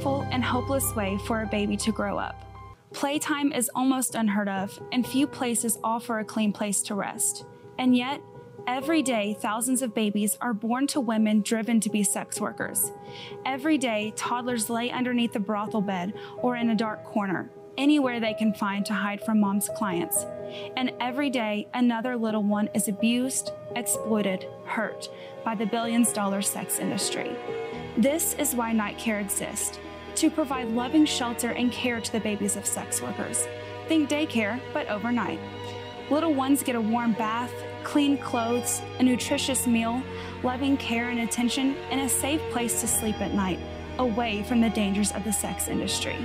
a painful and hopeless way for a baby to grow up. Playtime is almost unheard of, and few places offer a clean place to rest. And yet, every day, thousands of babies are born to women driven to be sex workers. Every day, toddlers lay underneath the brothel bed or in a dark corner, anywhere they can find to hide from mom's clients. And every day, another little one is abused, exploited, hurt by the billions dollar sex industry. This is why Night Care exists to provide loving shelter and care to the babies of sex workers. Think daycare, but overnight. Little ones get a warm bath, clean clothes, a nutritious meal, loving care and attention, and a safe place to sleep at night, away from the dangers of the sex industry.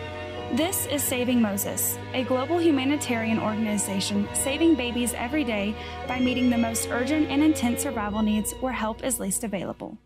This is Saving Moses, a global humanitarian organization saving babies every day by meeting the most urgent and intense survival needs where help is least available.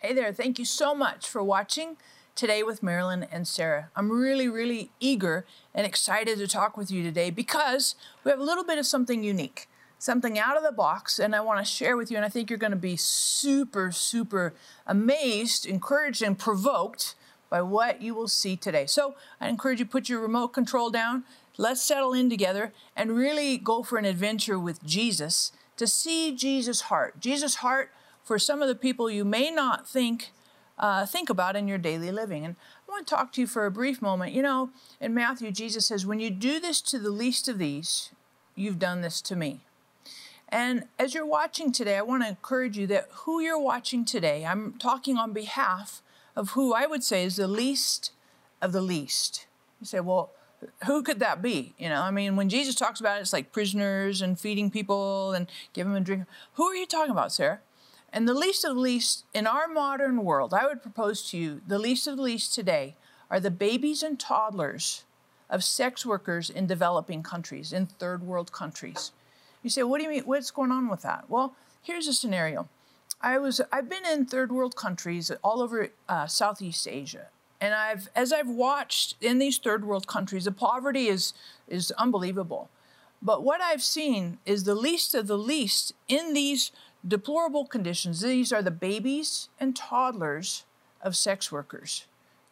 Hey there, thank you so much for watching today with Marilyn and Sarah. I'm really, really eager and excited to talk with you today because we have a little bit of something unique, something out of the box, and I want to share with you. And I think you're going to be super, super amazed, encouraged, and provoked by what you will see today. So I encourage you put your remote control down. Let's settle in together and really go for an adventure with Jesus to see Jesus' heart. Jesus' heart for some of the people you may not think uh, think about in your daily living. And I want to talk to you for a brief moment. You know, in Matthew, Jesus says, When you do this to the least of these, you've done this to me. And as you're watching today, I want to encourage you that who you're watching today, I'm talking on behalf of who I would say is the least of the least. You say, well, who could that be? You know, I mean, when Jesus talks about it, it's like prisoners and feeding people and giving them a drink. Who are you talking about, Sarah? And the least of the least in our modern world, I would propose to you, the least of the least today are the babies and toddlers of sex workers in developing countries, in third world countries. You say, what do you mean? What's going on with that? Well, here's a scenario. I was I've been in third world countries all over uh, Southeast Asia, and I've as I've watched in these third world countries, the poverty is is unbelievable. But what I've seen is the least of the least in these deplorable conditions. These are the babies and toddlers of sex workers,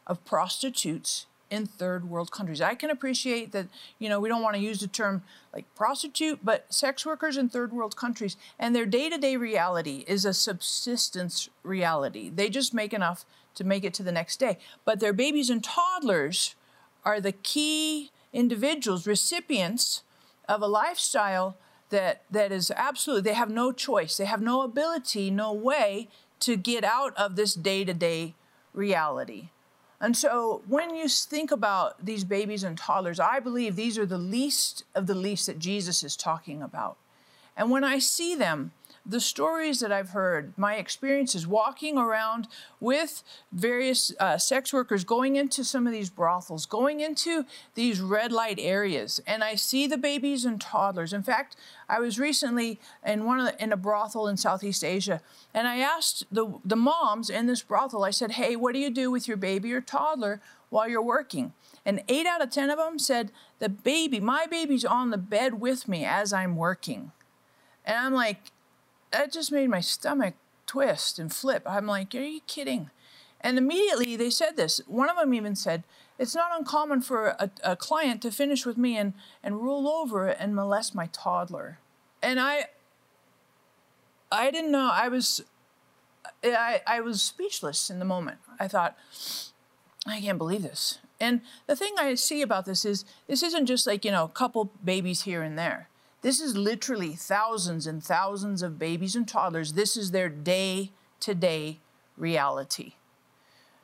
of prostitutes in third world countries. I can appreciate that, you know, we don't want to use the term like prostitute, but sex workers in third world countries and their day to day reality is a subsistence reality. They just make enough to make it to the next day. But their babies and toddlers are the key individuals, recipients of a lifestyle that that is absolutely they have no choice. They have no ability no way to get out of this day-to-day reality. And so when you think about these babies and toddlers i believe these are the least of the least that jesus is talking about. And when i see them the stories that I've heard, my experiences walking around with various uh, sex workers, going into some of these brothels, going into these red light areas, and I see the babies and toddlers. In fact, I was recently in one the, in a brothel in Southeast Asia, and I asked the the moms in this brothel. I said, "Hey, what do you do with your baby or toddler while you're working?" And eight out of ten of them said, "The baby, my baby's on the bed with me as I'm working." And I'm like, that just made my stomach twist and flip. I'm like, are you kidding? And immediately they said this. One of them even said, it's not uncommon for a, a client to finish with me and, and roll over and molest my toddler. And I, I didn't know. I was, I, I was speechless in the moment. I thought, I can't believe this. And the thing I see about this is, this isn't just like, you know, a couple babies here and there. This is literally thousands and thousands of babies and toddlers. This is their day to day reality.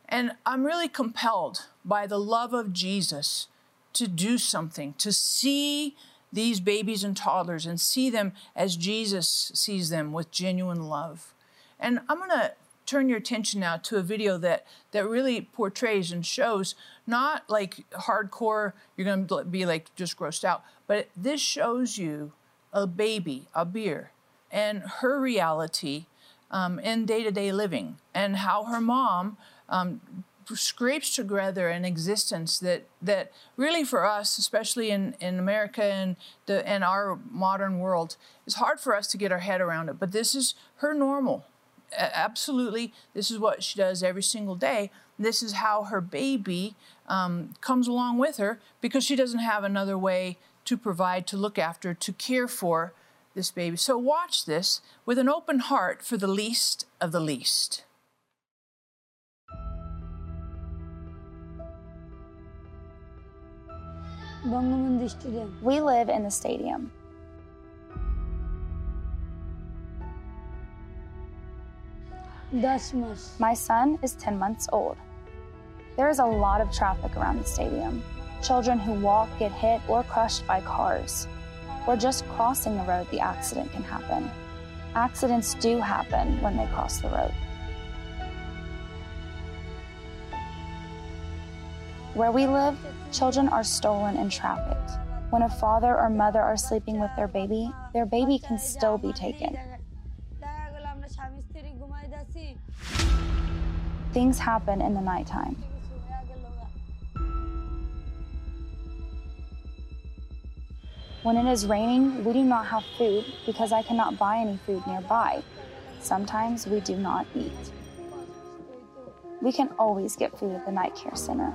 And I'm really compelled by the love of Jesus to do something, to see these babies and toddlers and see them as Jesus sees them with genuine love. And I'm going to turn your attention now to a video that that really portrays and shows not like hardcore you're going to be like just grossed out but this shows you a baby Abir and her reality um, in day-to-day living and how her mom um, scrapes together an existence that that really for us, especially in, in America and the and our modern world, is hard for us to get our head around it. But this is her normal absolutely, this is what she does every single day. This is how her baby um, comes along with her because she doesn't have another way to provide, to look after, to care for this baby. So watch this with an open heart for the least of the least. We live in the stadium. My son is 10 months old. There is a lot of traffic around the stadium. Children who walk get hit or crushed by cars. Or just crossing the road, the accident can happen. Accidents do happen when they cross the road. Where we live, children are stolen and trafficked. When a father or mother are sleeping with their baby, their baby can still be taken. Things happen in the nighttime. When it is raining, we do not have food because I cannot buy any food nearby. Sometimes we do not eat. We can always get food at the night care center.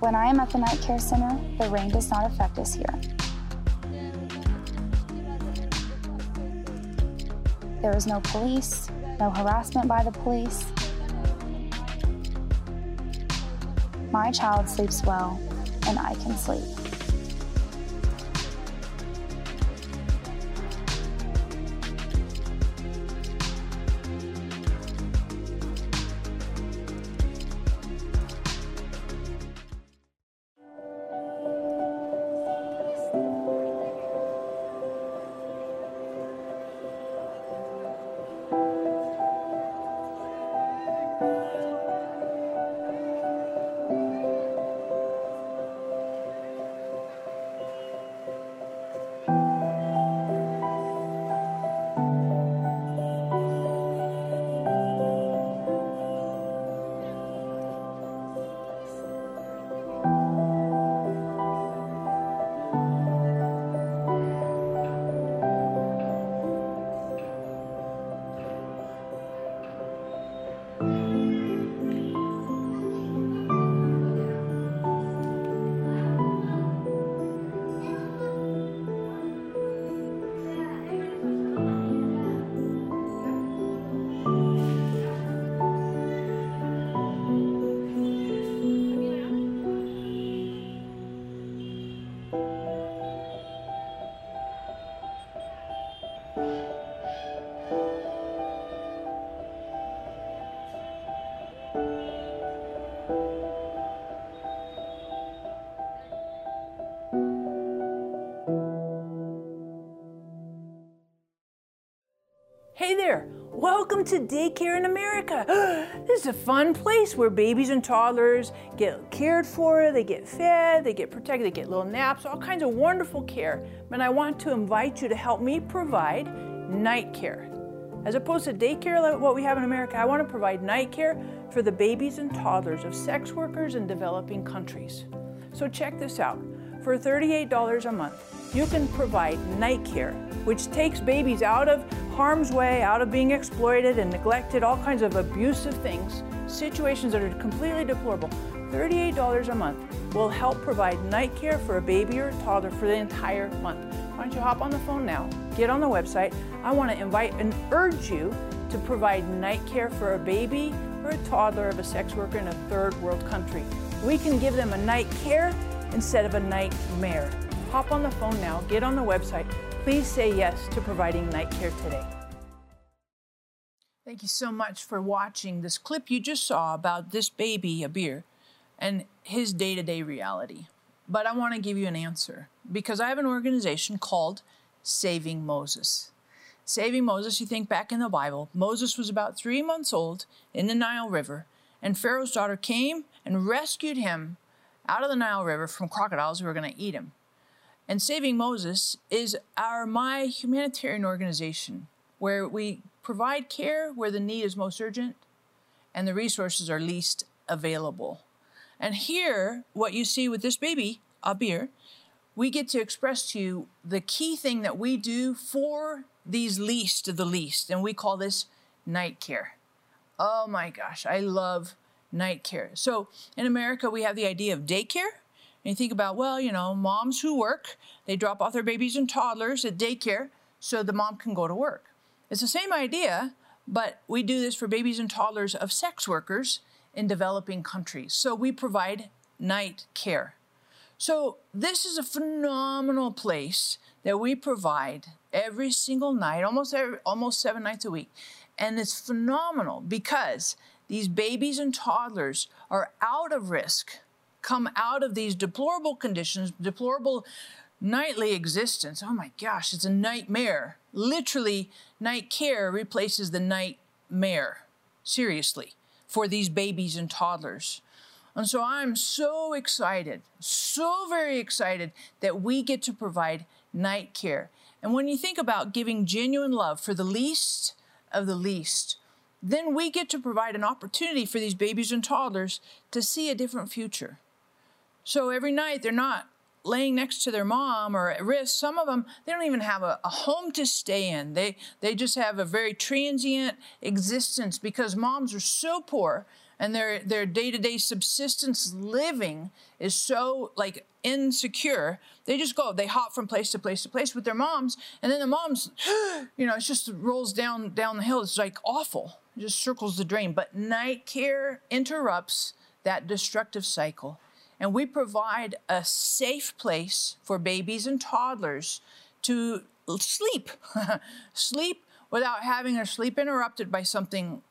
When I am at the night care center, the rain does not affect us here. There is no police, no harassment by the police. My child sleeps well, and I can sleep. Welcome to Daycare in America. this is a fun place where babies and toddlers get cared for, they get fed, they get protected, they get little naps, all kinds of wonderful care. And I want to invite you to help me provide night care. As opposed to daycare, like what we have in America, I want to provide night care for the babies and toddlers of sex workers in developing countries. So check this out. For $38 a month, you can provide night care, which takes babies out of harm's way, out of being exploited and neglected, all kinds of abusive things, situations that are completely deplorable. $38 a month will help provide night care for a baby or a toddler for the entire month. Why don't you hop on the phone now, get on the website. I want to invite and urge you to provide night care for a baby or a toddler of a sex worker in a third world country. We can give them a night care instead of a nightmare. Hop on the phone now, get on the website. Please say yes to providing night care today. Thank you so much for watching this clip you just saw about this baby, Abir, and his day to day reality. But I want to give you an answer because I have an organization called Saving Moses. Saving Moses, you think back in the Bible, Moses was about three months old in the Nile River, and Pharaoh's daughter came and rescued him out of the Nile River from crocodiles who were going to eat him. And Saving Moses is our my humanitarian organization where we provide care where the need is most urgent and the resources are least available. And here, what you see with this baby, Abir, we get to express to you the key thing that we do for these least of the least, and we call this night care. Oh my gosh, I love night care. So in America, we have the idea of daycare. And you think about, well, you know, moms who work, they drop off their babies and toddlers at daycare so the mom can go to work. It's the same idea, but we do this for babies and toddlers of sex workers in developing countries. So we provide night care. So this is a phenomenal place that we provide every single night, almost every, almost seven nights a week. And it's phenomenal because these babies and toddlers are out of risk, come out of these deplorable conditions, deplorable nightly existence. Oh my gosh, it's a nightmare. Literally, night care replaces the nightmare. Seriously, for these babies and toddlers. And so I'm so excited, so very excited that we get to provide night care. And when you think about giving genuine love for the least of the least, then we get to provide an opportunity for these babies and toddlers to see a different future. So every night they're not laying next to their mom or at risk. Some of them, they don't even have a, a, home to stay in. They, they just have a very transient existence because moms are so poor and their their day-to-day subsistence living is so like insecure they just go they hop from place to place to place with their moms and then the moms you know it just rolls down down the hill it's like awful just circles the drain but night care interrupts that destructive cycle and we provide a safe place for babies and toddlers to sleep sleep without having their sleep interrupted by something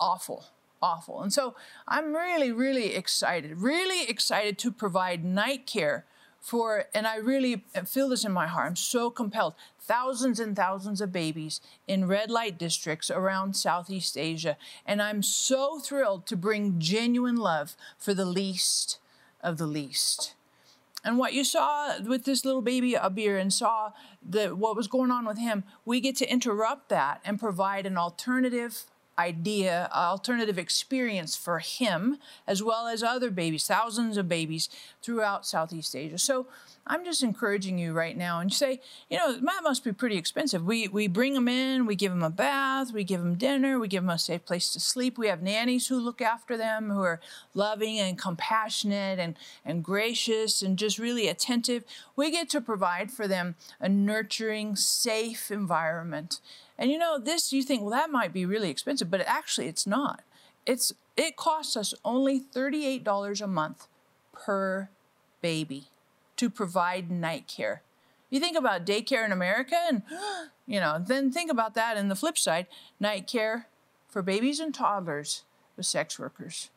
awful awful. And so I'm really, really excited, really excited to provide night care for, and I really feel this in my heart. I'm so compelled. Thousands and thousands of babies in red light districts around Southeast Asia. And I'm so thrilled to bring genuine love for the least of the least. And what you saw with this little baby Abir and saw the, what was going on with him, we get to interrupt that and provide an alternative idea, alternative experience for him, as well as other babies, thousands of babies throughout Southeast Asia. So I'm just encouraging you right now and say, you know, that must be pretty expensive. We, we bring them in, we give them a bath, we give them dinner, we give them a safe place to sleep. We have nannies who look after them, who are loving and compassionate and, and gracious and just really attentive. We get to provide for them a nurturing, safe environment. And you know, this you think, well, that might be really expensive, but actually it's not. It's it costs us only $38 a month per baby to provide night care. You think about daycare in America and you know, then think about that in the flip side, night care for babies and toddlers with sex workers.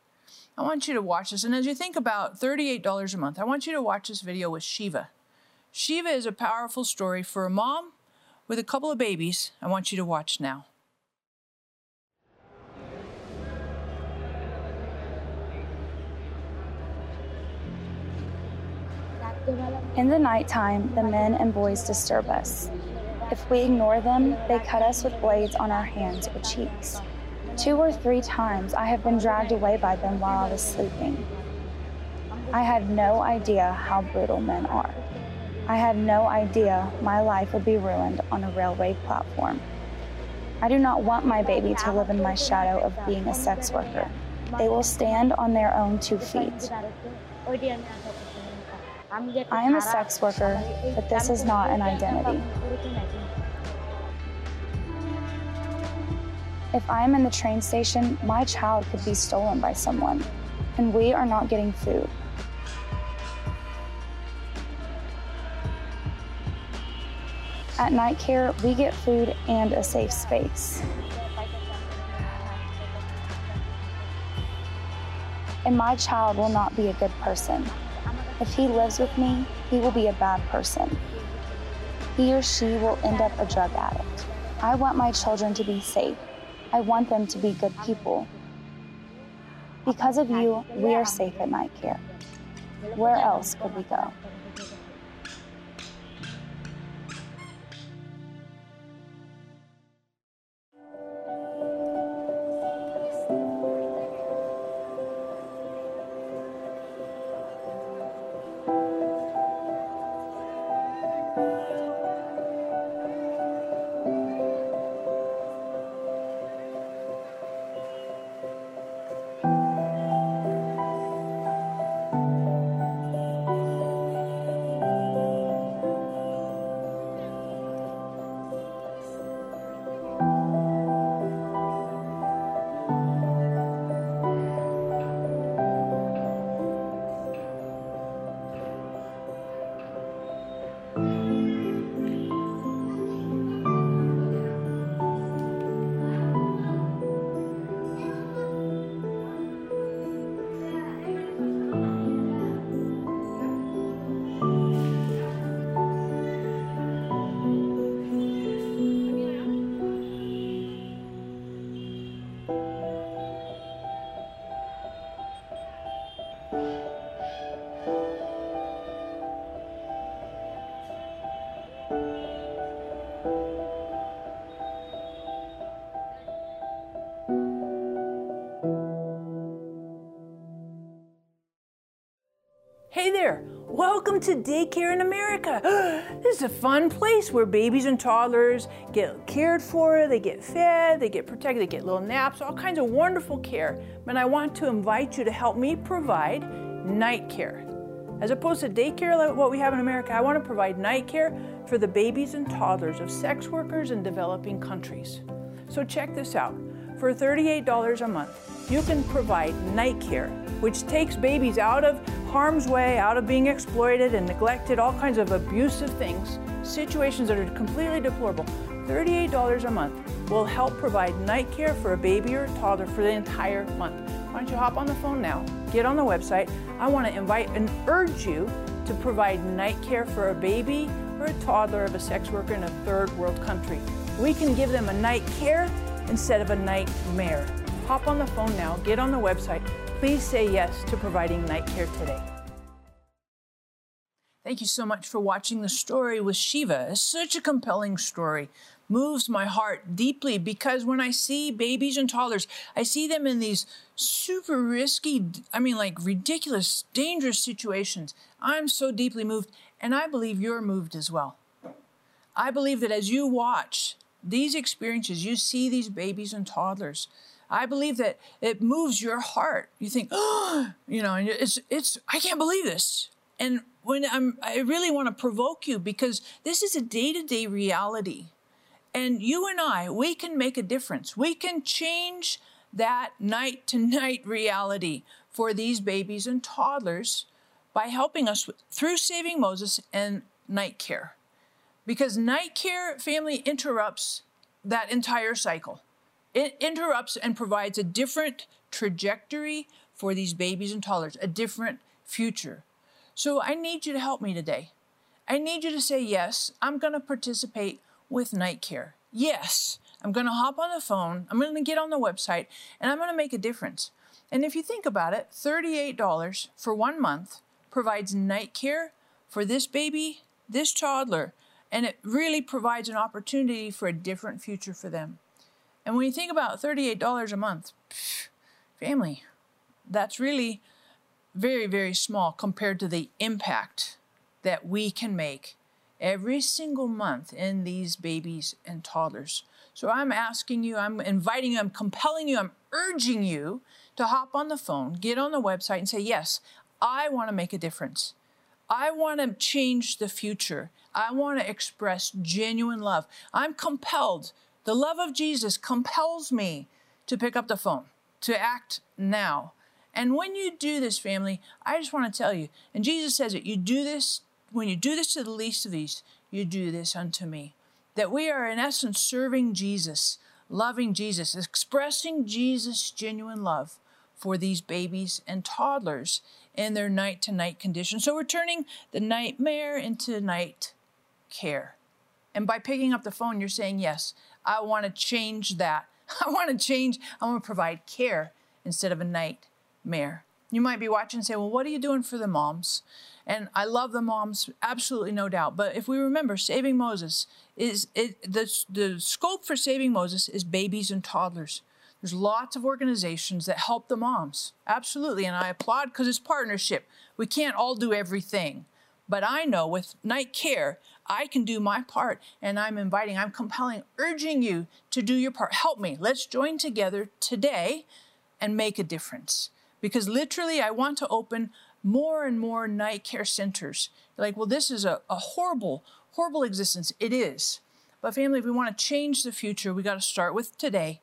I want you to watch this. And as you think about $38 a month, I want you to watch this video with Shiva. Shiva is a powerful story for a mom with a couple of babies I want you to watch now. In the nighttime, the men and boys disturb us. If we ignore them, they cut us with blades on our hands or cheeks. Two or three times I have been dragged away by them while I was sleeping. I had no idea how brutal men are. I had no idea my life would be ruined on a railway platform. I do not want my baby to live in my shadow of being a sex worker. They will stand on their own two feet. I am a sex worker, but this is not an identity. If I am in the train station, my child could be stolen by someone, and we are not getting food. At Night Care, we get food and a safe space. And my child will not be a good person. If he lives with me, he will be a bad person. He or she will end up a drug addict. I want my children to be safe. I want them to be good people. Because of you, we are safe at Night Care. Where else could we go? Welcome to Daycare in America. this is a fun place where babies and toddlers get cared for, they get fed, they get protected, they get little naps, all kinds of wonderful care. But I want to invite you to help me provide night care. As opposed to daycare like what we have in America, I want to provide night care for the babies and toddlers of sex workers in developing countries. So check this out. For $38 a month, you can provide night care, which takes babies out of harm's way, out of being exploited and neglected, all kinds of abusive things, situations that are completely deplorable. $38 a month will help provide night care for a baby or a toddler for the entire month. Why don't you hop on the phone now, get on the website. I want to invite and urge you to provide night care for a baby or a toddler of a sex worker in a third world country. We can give them a night care instead of a nightmare. Hop on the phone now, get on the website. Please say yes to providing night care today. Thank you so much for watching the story with Shiva. It's such a compelling story. Moves my heart deeply because when I see babies and toddlers, I see them in these super risky, I mean, like ridiculous, dangerous situations. I'm so deeply moved, and I believe you're moved as well. I believe that as you watch these experiences, you see these babies and toddlers. I believe that it moves your heart. You think, oh, you know, and it's it's I can't believe this. And when I'm I really want to provoke you because this is a day-to-day reality. And you and I, we can make a difference. We can change that night to night reality for these babies and toddlers by helping us through Saving Moses and night care because night care family interrupts that entire cycle. It interrupts and provides a different trajectory for these babies and toddlers, a different future. So I need you to help me today. I need you to say, yes, I'm going to participate with night care. Yes, I'm going to hop on the phone, I'm going to get on the website, and I'm going to make a difference. And if you think about it, $38 for one month provides night care for this baby, this toddler, and it really provides an opportunity for a different future for them. And when you think about $38 a month, family, that's really very, very small compared to the impact that we can make every single month in these babies and toddlers. So I'm asking you, I'm inviting you, I'm compelling you, I'm urging you to hop on the phone, get on the website, and say, Yes, I want to make a difference. I want to change the future. I want to express genuine love. I'm compelled. The love of Jesus compels me to pick up the phone, to act now. And when you do this, family, I just want to tell you, and Jesus says it, you do this, when you do this to the least of these, you do this unto me. That we are, in essence, serving Jesus, loving Jesus, expressing Jesus' genuine love for these babies and toddlers in their night to night condition. So we're turning the nightmare into night care. And by picking up the phone, you're saying, Yes, I want to change that. I want to change, I want to provide care instead of a nightmare. You might be watching and say, Well, what are you doing for the moms? And I love the moms, absolutely no doubt. But if we remember, saving Moses is it, the, the scope for saving Moses is babies and toddlers. There's lots of organizations that help the moms. Absolutely. And I applaud because it's partnership. We can't all do everything. But I know with night care, I can do my part. And I'm inviting, I'm compelling, urging you to do your part. Help me. Let's join together today and make a difference. Because literally, I want to open more and more night care centers. You're like, well, this is a, a horrible, horrible existence. It is. But family, if we want to change the future, we got to start with today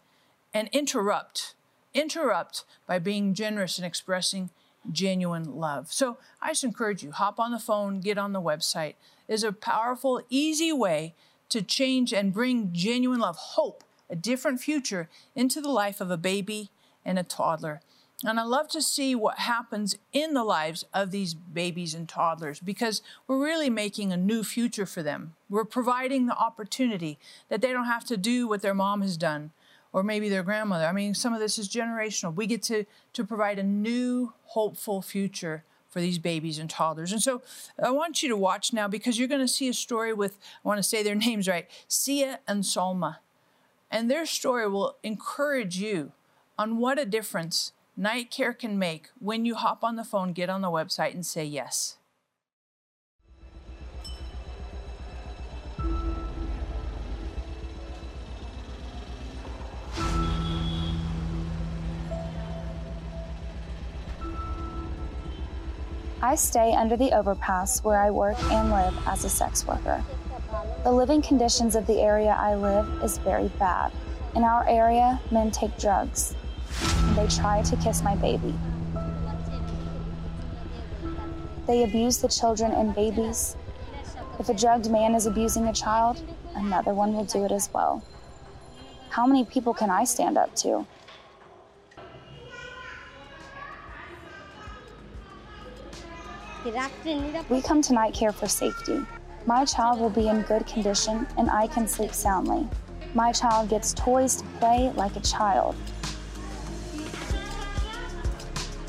and interrupt. Interrupt by being generous and expressing genuine love. So I just encourage you, hop on the phone, get on the website. Is a powerful, easy way to change and bring genuine love, hope, a different future into the life of a baby and a toddler. And I love to see what happens in the lives of these babies and toddlers because we're really making a new future for them. We're providing the opportunity that they don't have to do what their mom has done or maybe their grandmother. I mean, some of this is generational. We get to, to provide a new, hopeful future for these babies and toddlers. And so I want you to watch now because you're going to see a story with, I want to say their names right, Sia and Salma. And their story will encourage you on what a difference night care can make when you hop on the phone, get on the website, and say yes. I stay under the overpass where I work and live as a sex worker. The living conditions of the area I live is very bad. In our area, men take drugs they try to kiss my baby. They abuse the children and babies. If a drugged man is abusing a child, another one will do it as well. How many people can I stand up to? We come to night care for safety. My child will be in good condition and I can sleep soundly. My child gets toys to play like a child.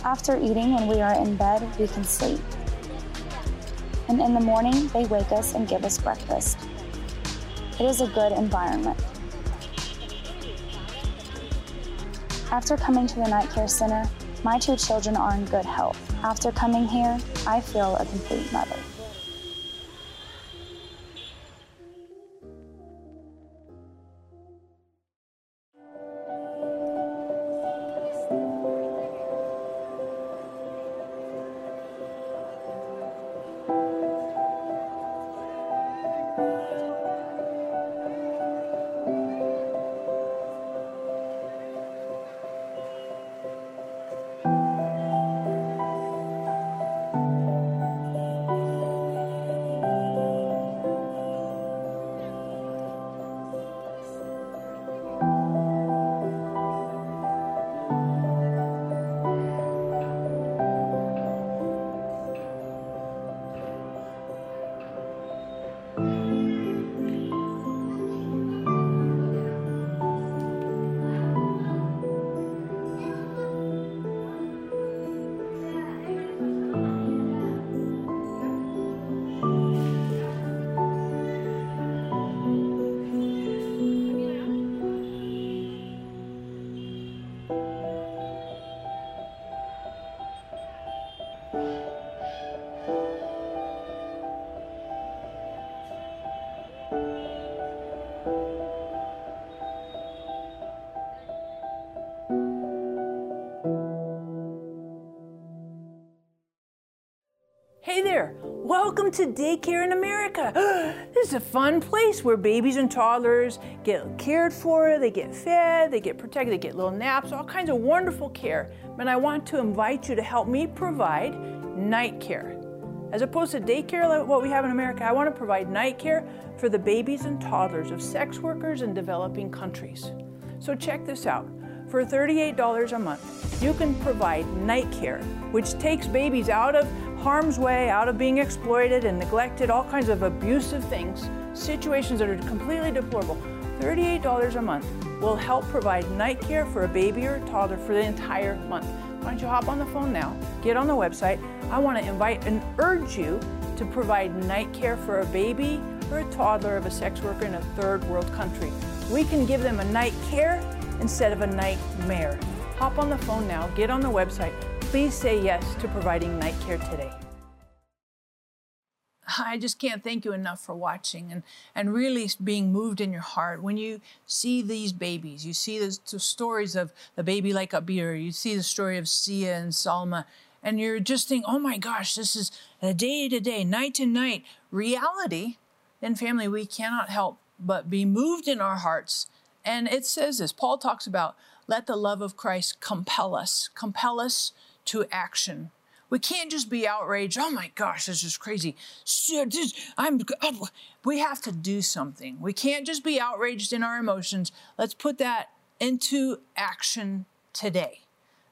After eating, when we are in bed, we can sleep. And in the morning, they wake us and give us breakfast. It is a good environment. After coming to the Night Care Center, my two children are in good health. After coming here, I feel a complete mother. Hey there, welcome to Daycare in America. this is a fun place where babies and toddlers get cared for, they get fed, they get protected, they get little naps, all kinds of wonderful care. And I want to invite you to help me provide night care. As opposed to daycare, like what we have in America, I want to provide night care for the babies and toddlers of sex workers in developing countries. So check this out. For $38 a month, you can provide night care, which takes babies out of harm's way, out of being exploited and neglected, all kinds of abusive things, situations that are completely deplorable. $38 a month will help provide night care for a baby or a toddler for the entire month. Why don't you hop on the phone now, get on the website. I want to invite and urge you to provide night care for a baby or a toddler of a sex worker in a third world country. We can give them a night care instead of a nightmare. Hop on the phone now, get on the website, please say yes to providing night care today. I just can't thank you enough for watching and, and really being moved in your heart. When you see these babies, you see the, the stories of the baby like Abir, you see the story of Sia and Salma, and you're just thinking, oh my gosh, this is a day to day, night to night reality. Then, family, we cannot help but be moved in our hearts. And it says this Paul talks about let the love of Christ compel us, compel us to action. We can't just be outraged. Oh my gosh, this is crazy. I'm, oh, we have to do something. We can't just be outraged in our emotions. Let's put that into action today.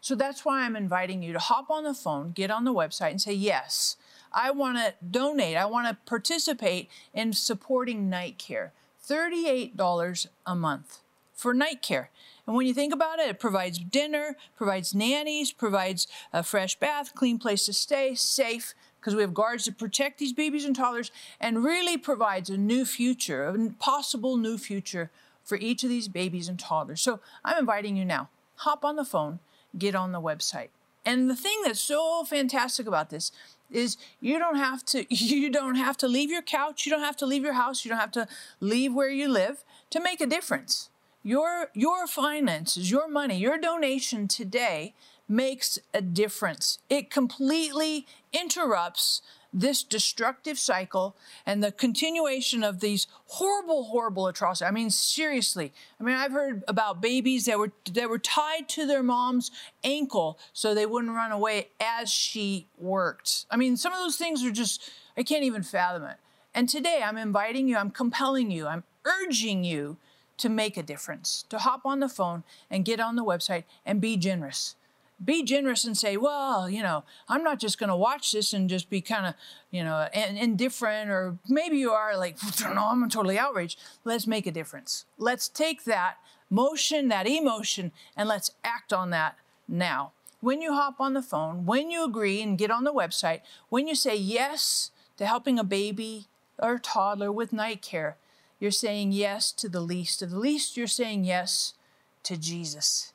So that's why I'm inviting you to hop on the phone, get on the website, and say, Yes, I want to donate. I want to participate in supporting night care. $38 a month for night care. And when you think about it, it provides dinner, provides nannies, provides a fresh bath, clean place to stay, safe, because we have guards to protect these babies and toddlers, and really provides a new future, a possible new future for each of these babies and toddlers. So I'm inviting you now, hop on the phone, get on the website. And the thing that's so fantastic about this is you don't have to you don't have to leave your couch, you don't have to leave your house, you don't have to leave where you live to make a difference. Your, your finances, your money, your donation today makes a difference. It completely interrupts this destructive cycle and the continuation of these horrible, horrible atrocities. I mean, seriously. I mean, I've heard about babies that were that were tied to their mom's ankle so they wouldn't run away as she worked. I mean, some of those things are just I can't even fathom it. And today I'm inviting you, I'm compelling you, I'm urging you to make a difference, to hop on the phone and get on the website and be generous be generous and say, well, you know, I'm not just going to watch this and just be kind of, you know, indifferent, or maybe you are like, I'm totally outraged. Let's make a difference. Let's take that motion, that emotion, and let's act on that now. When you hop on the phone, when you agree and get on the website, when you say yes to helping a baby or toddler with night care, you're saying yes to the least of the least. You're saying yes to Jesus.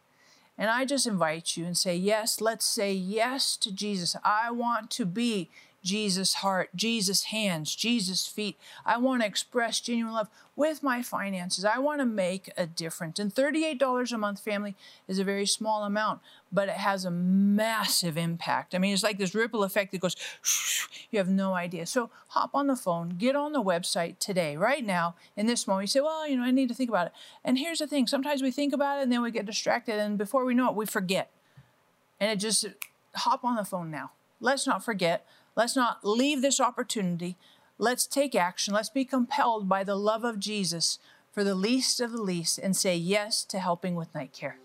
And I just invite you and say, yes, let's say yes to Jesus. I want to be Jesus' heart, Jesus' hands, Jesus' feet. I want to express genuine love with my finances. I want to make a difference. And $38 a month, family, is a very small amount, but it has a massive impact. I mean, it's like this ripple effect that goes, you have no idea. So hop on the phone, get on the website today, right now, in this moment. You say, well, you know, I need to think about it. And here's the thing sometimes we think about it and then we get distracted, and before we know it, we forget. And it just, hop on the phone now. Let's not forget. Let's not leave this opportunity. Let's take action. Let's be compelled by the love of Jesus for the least of the least and say yes to helping with night care.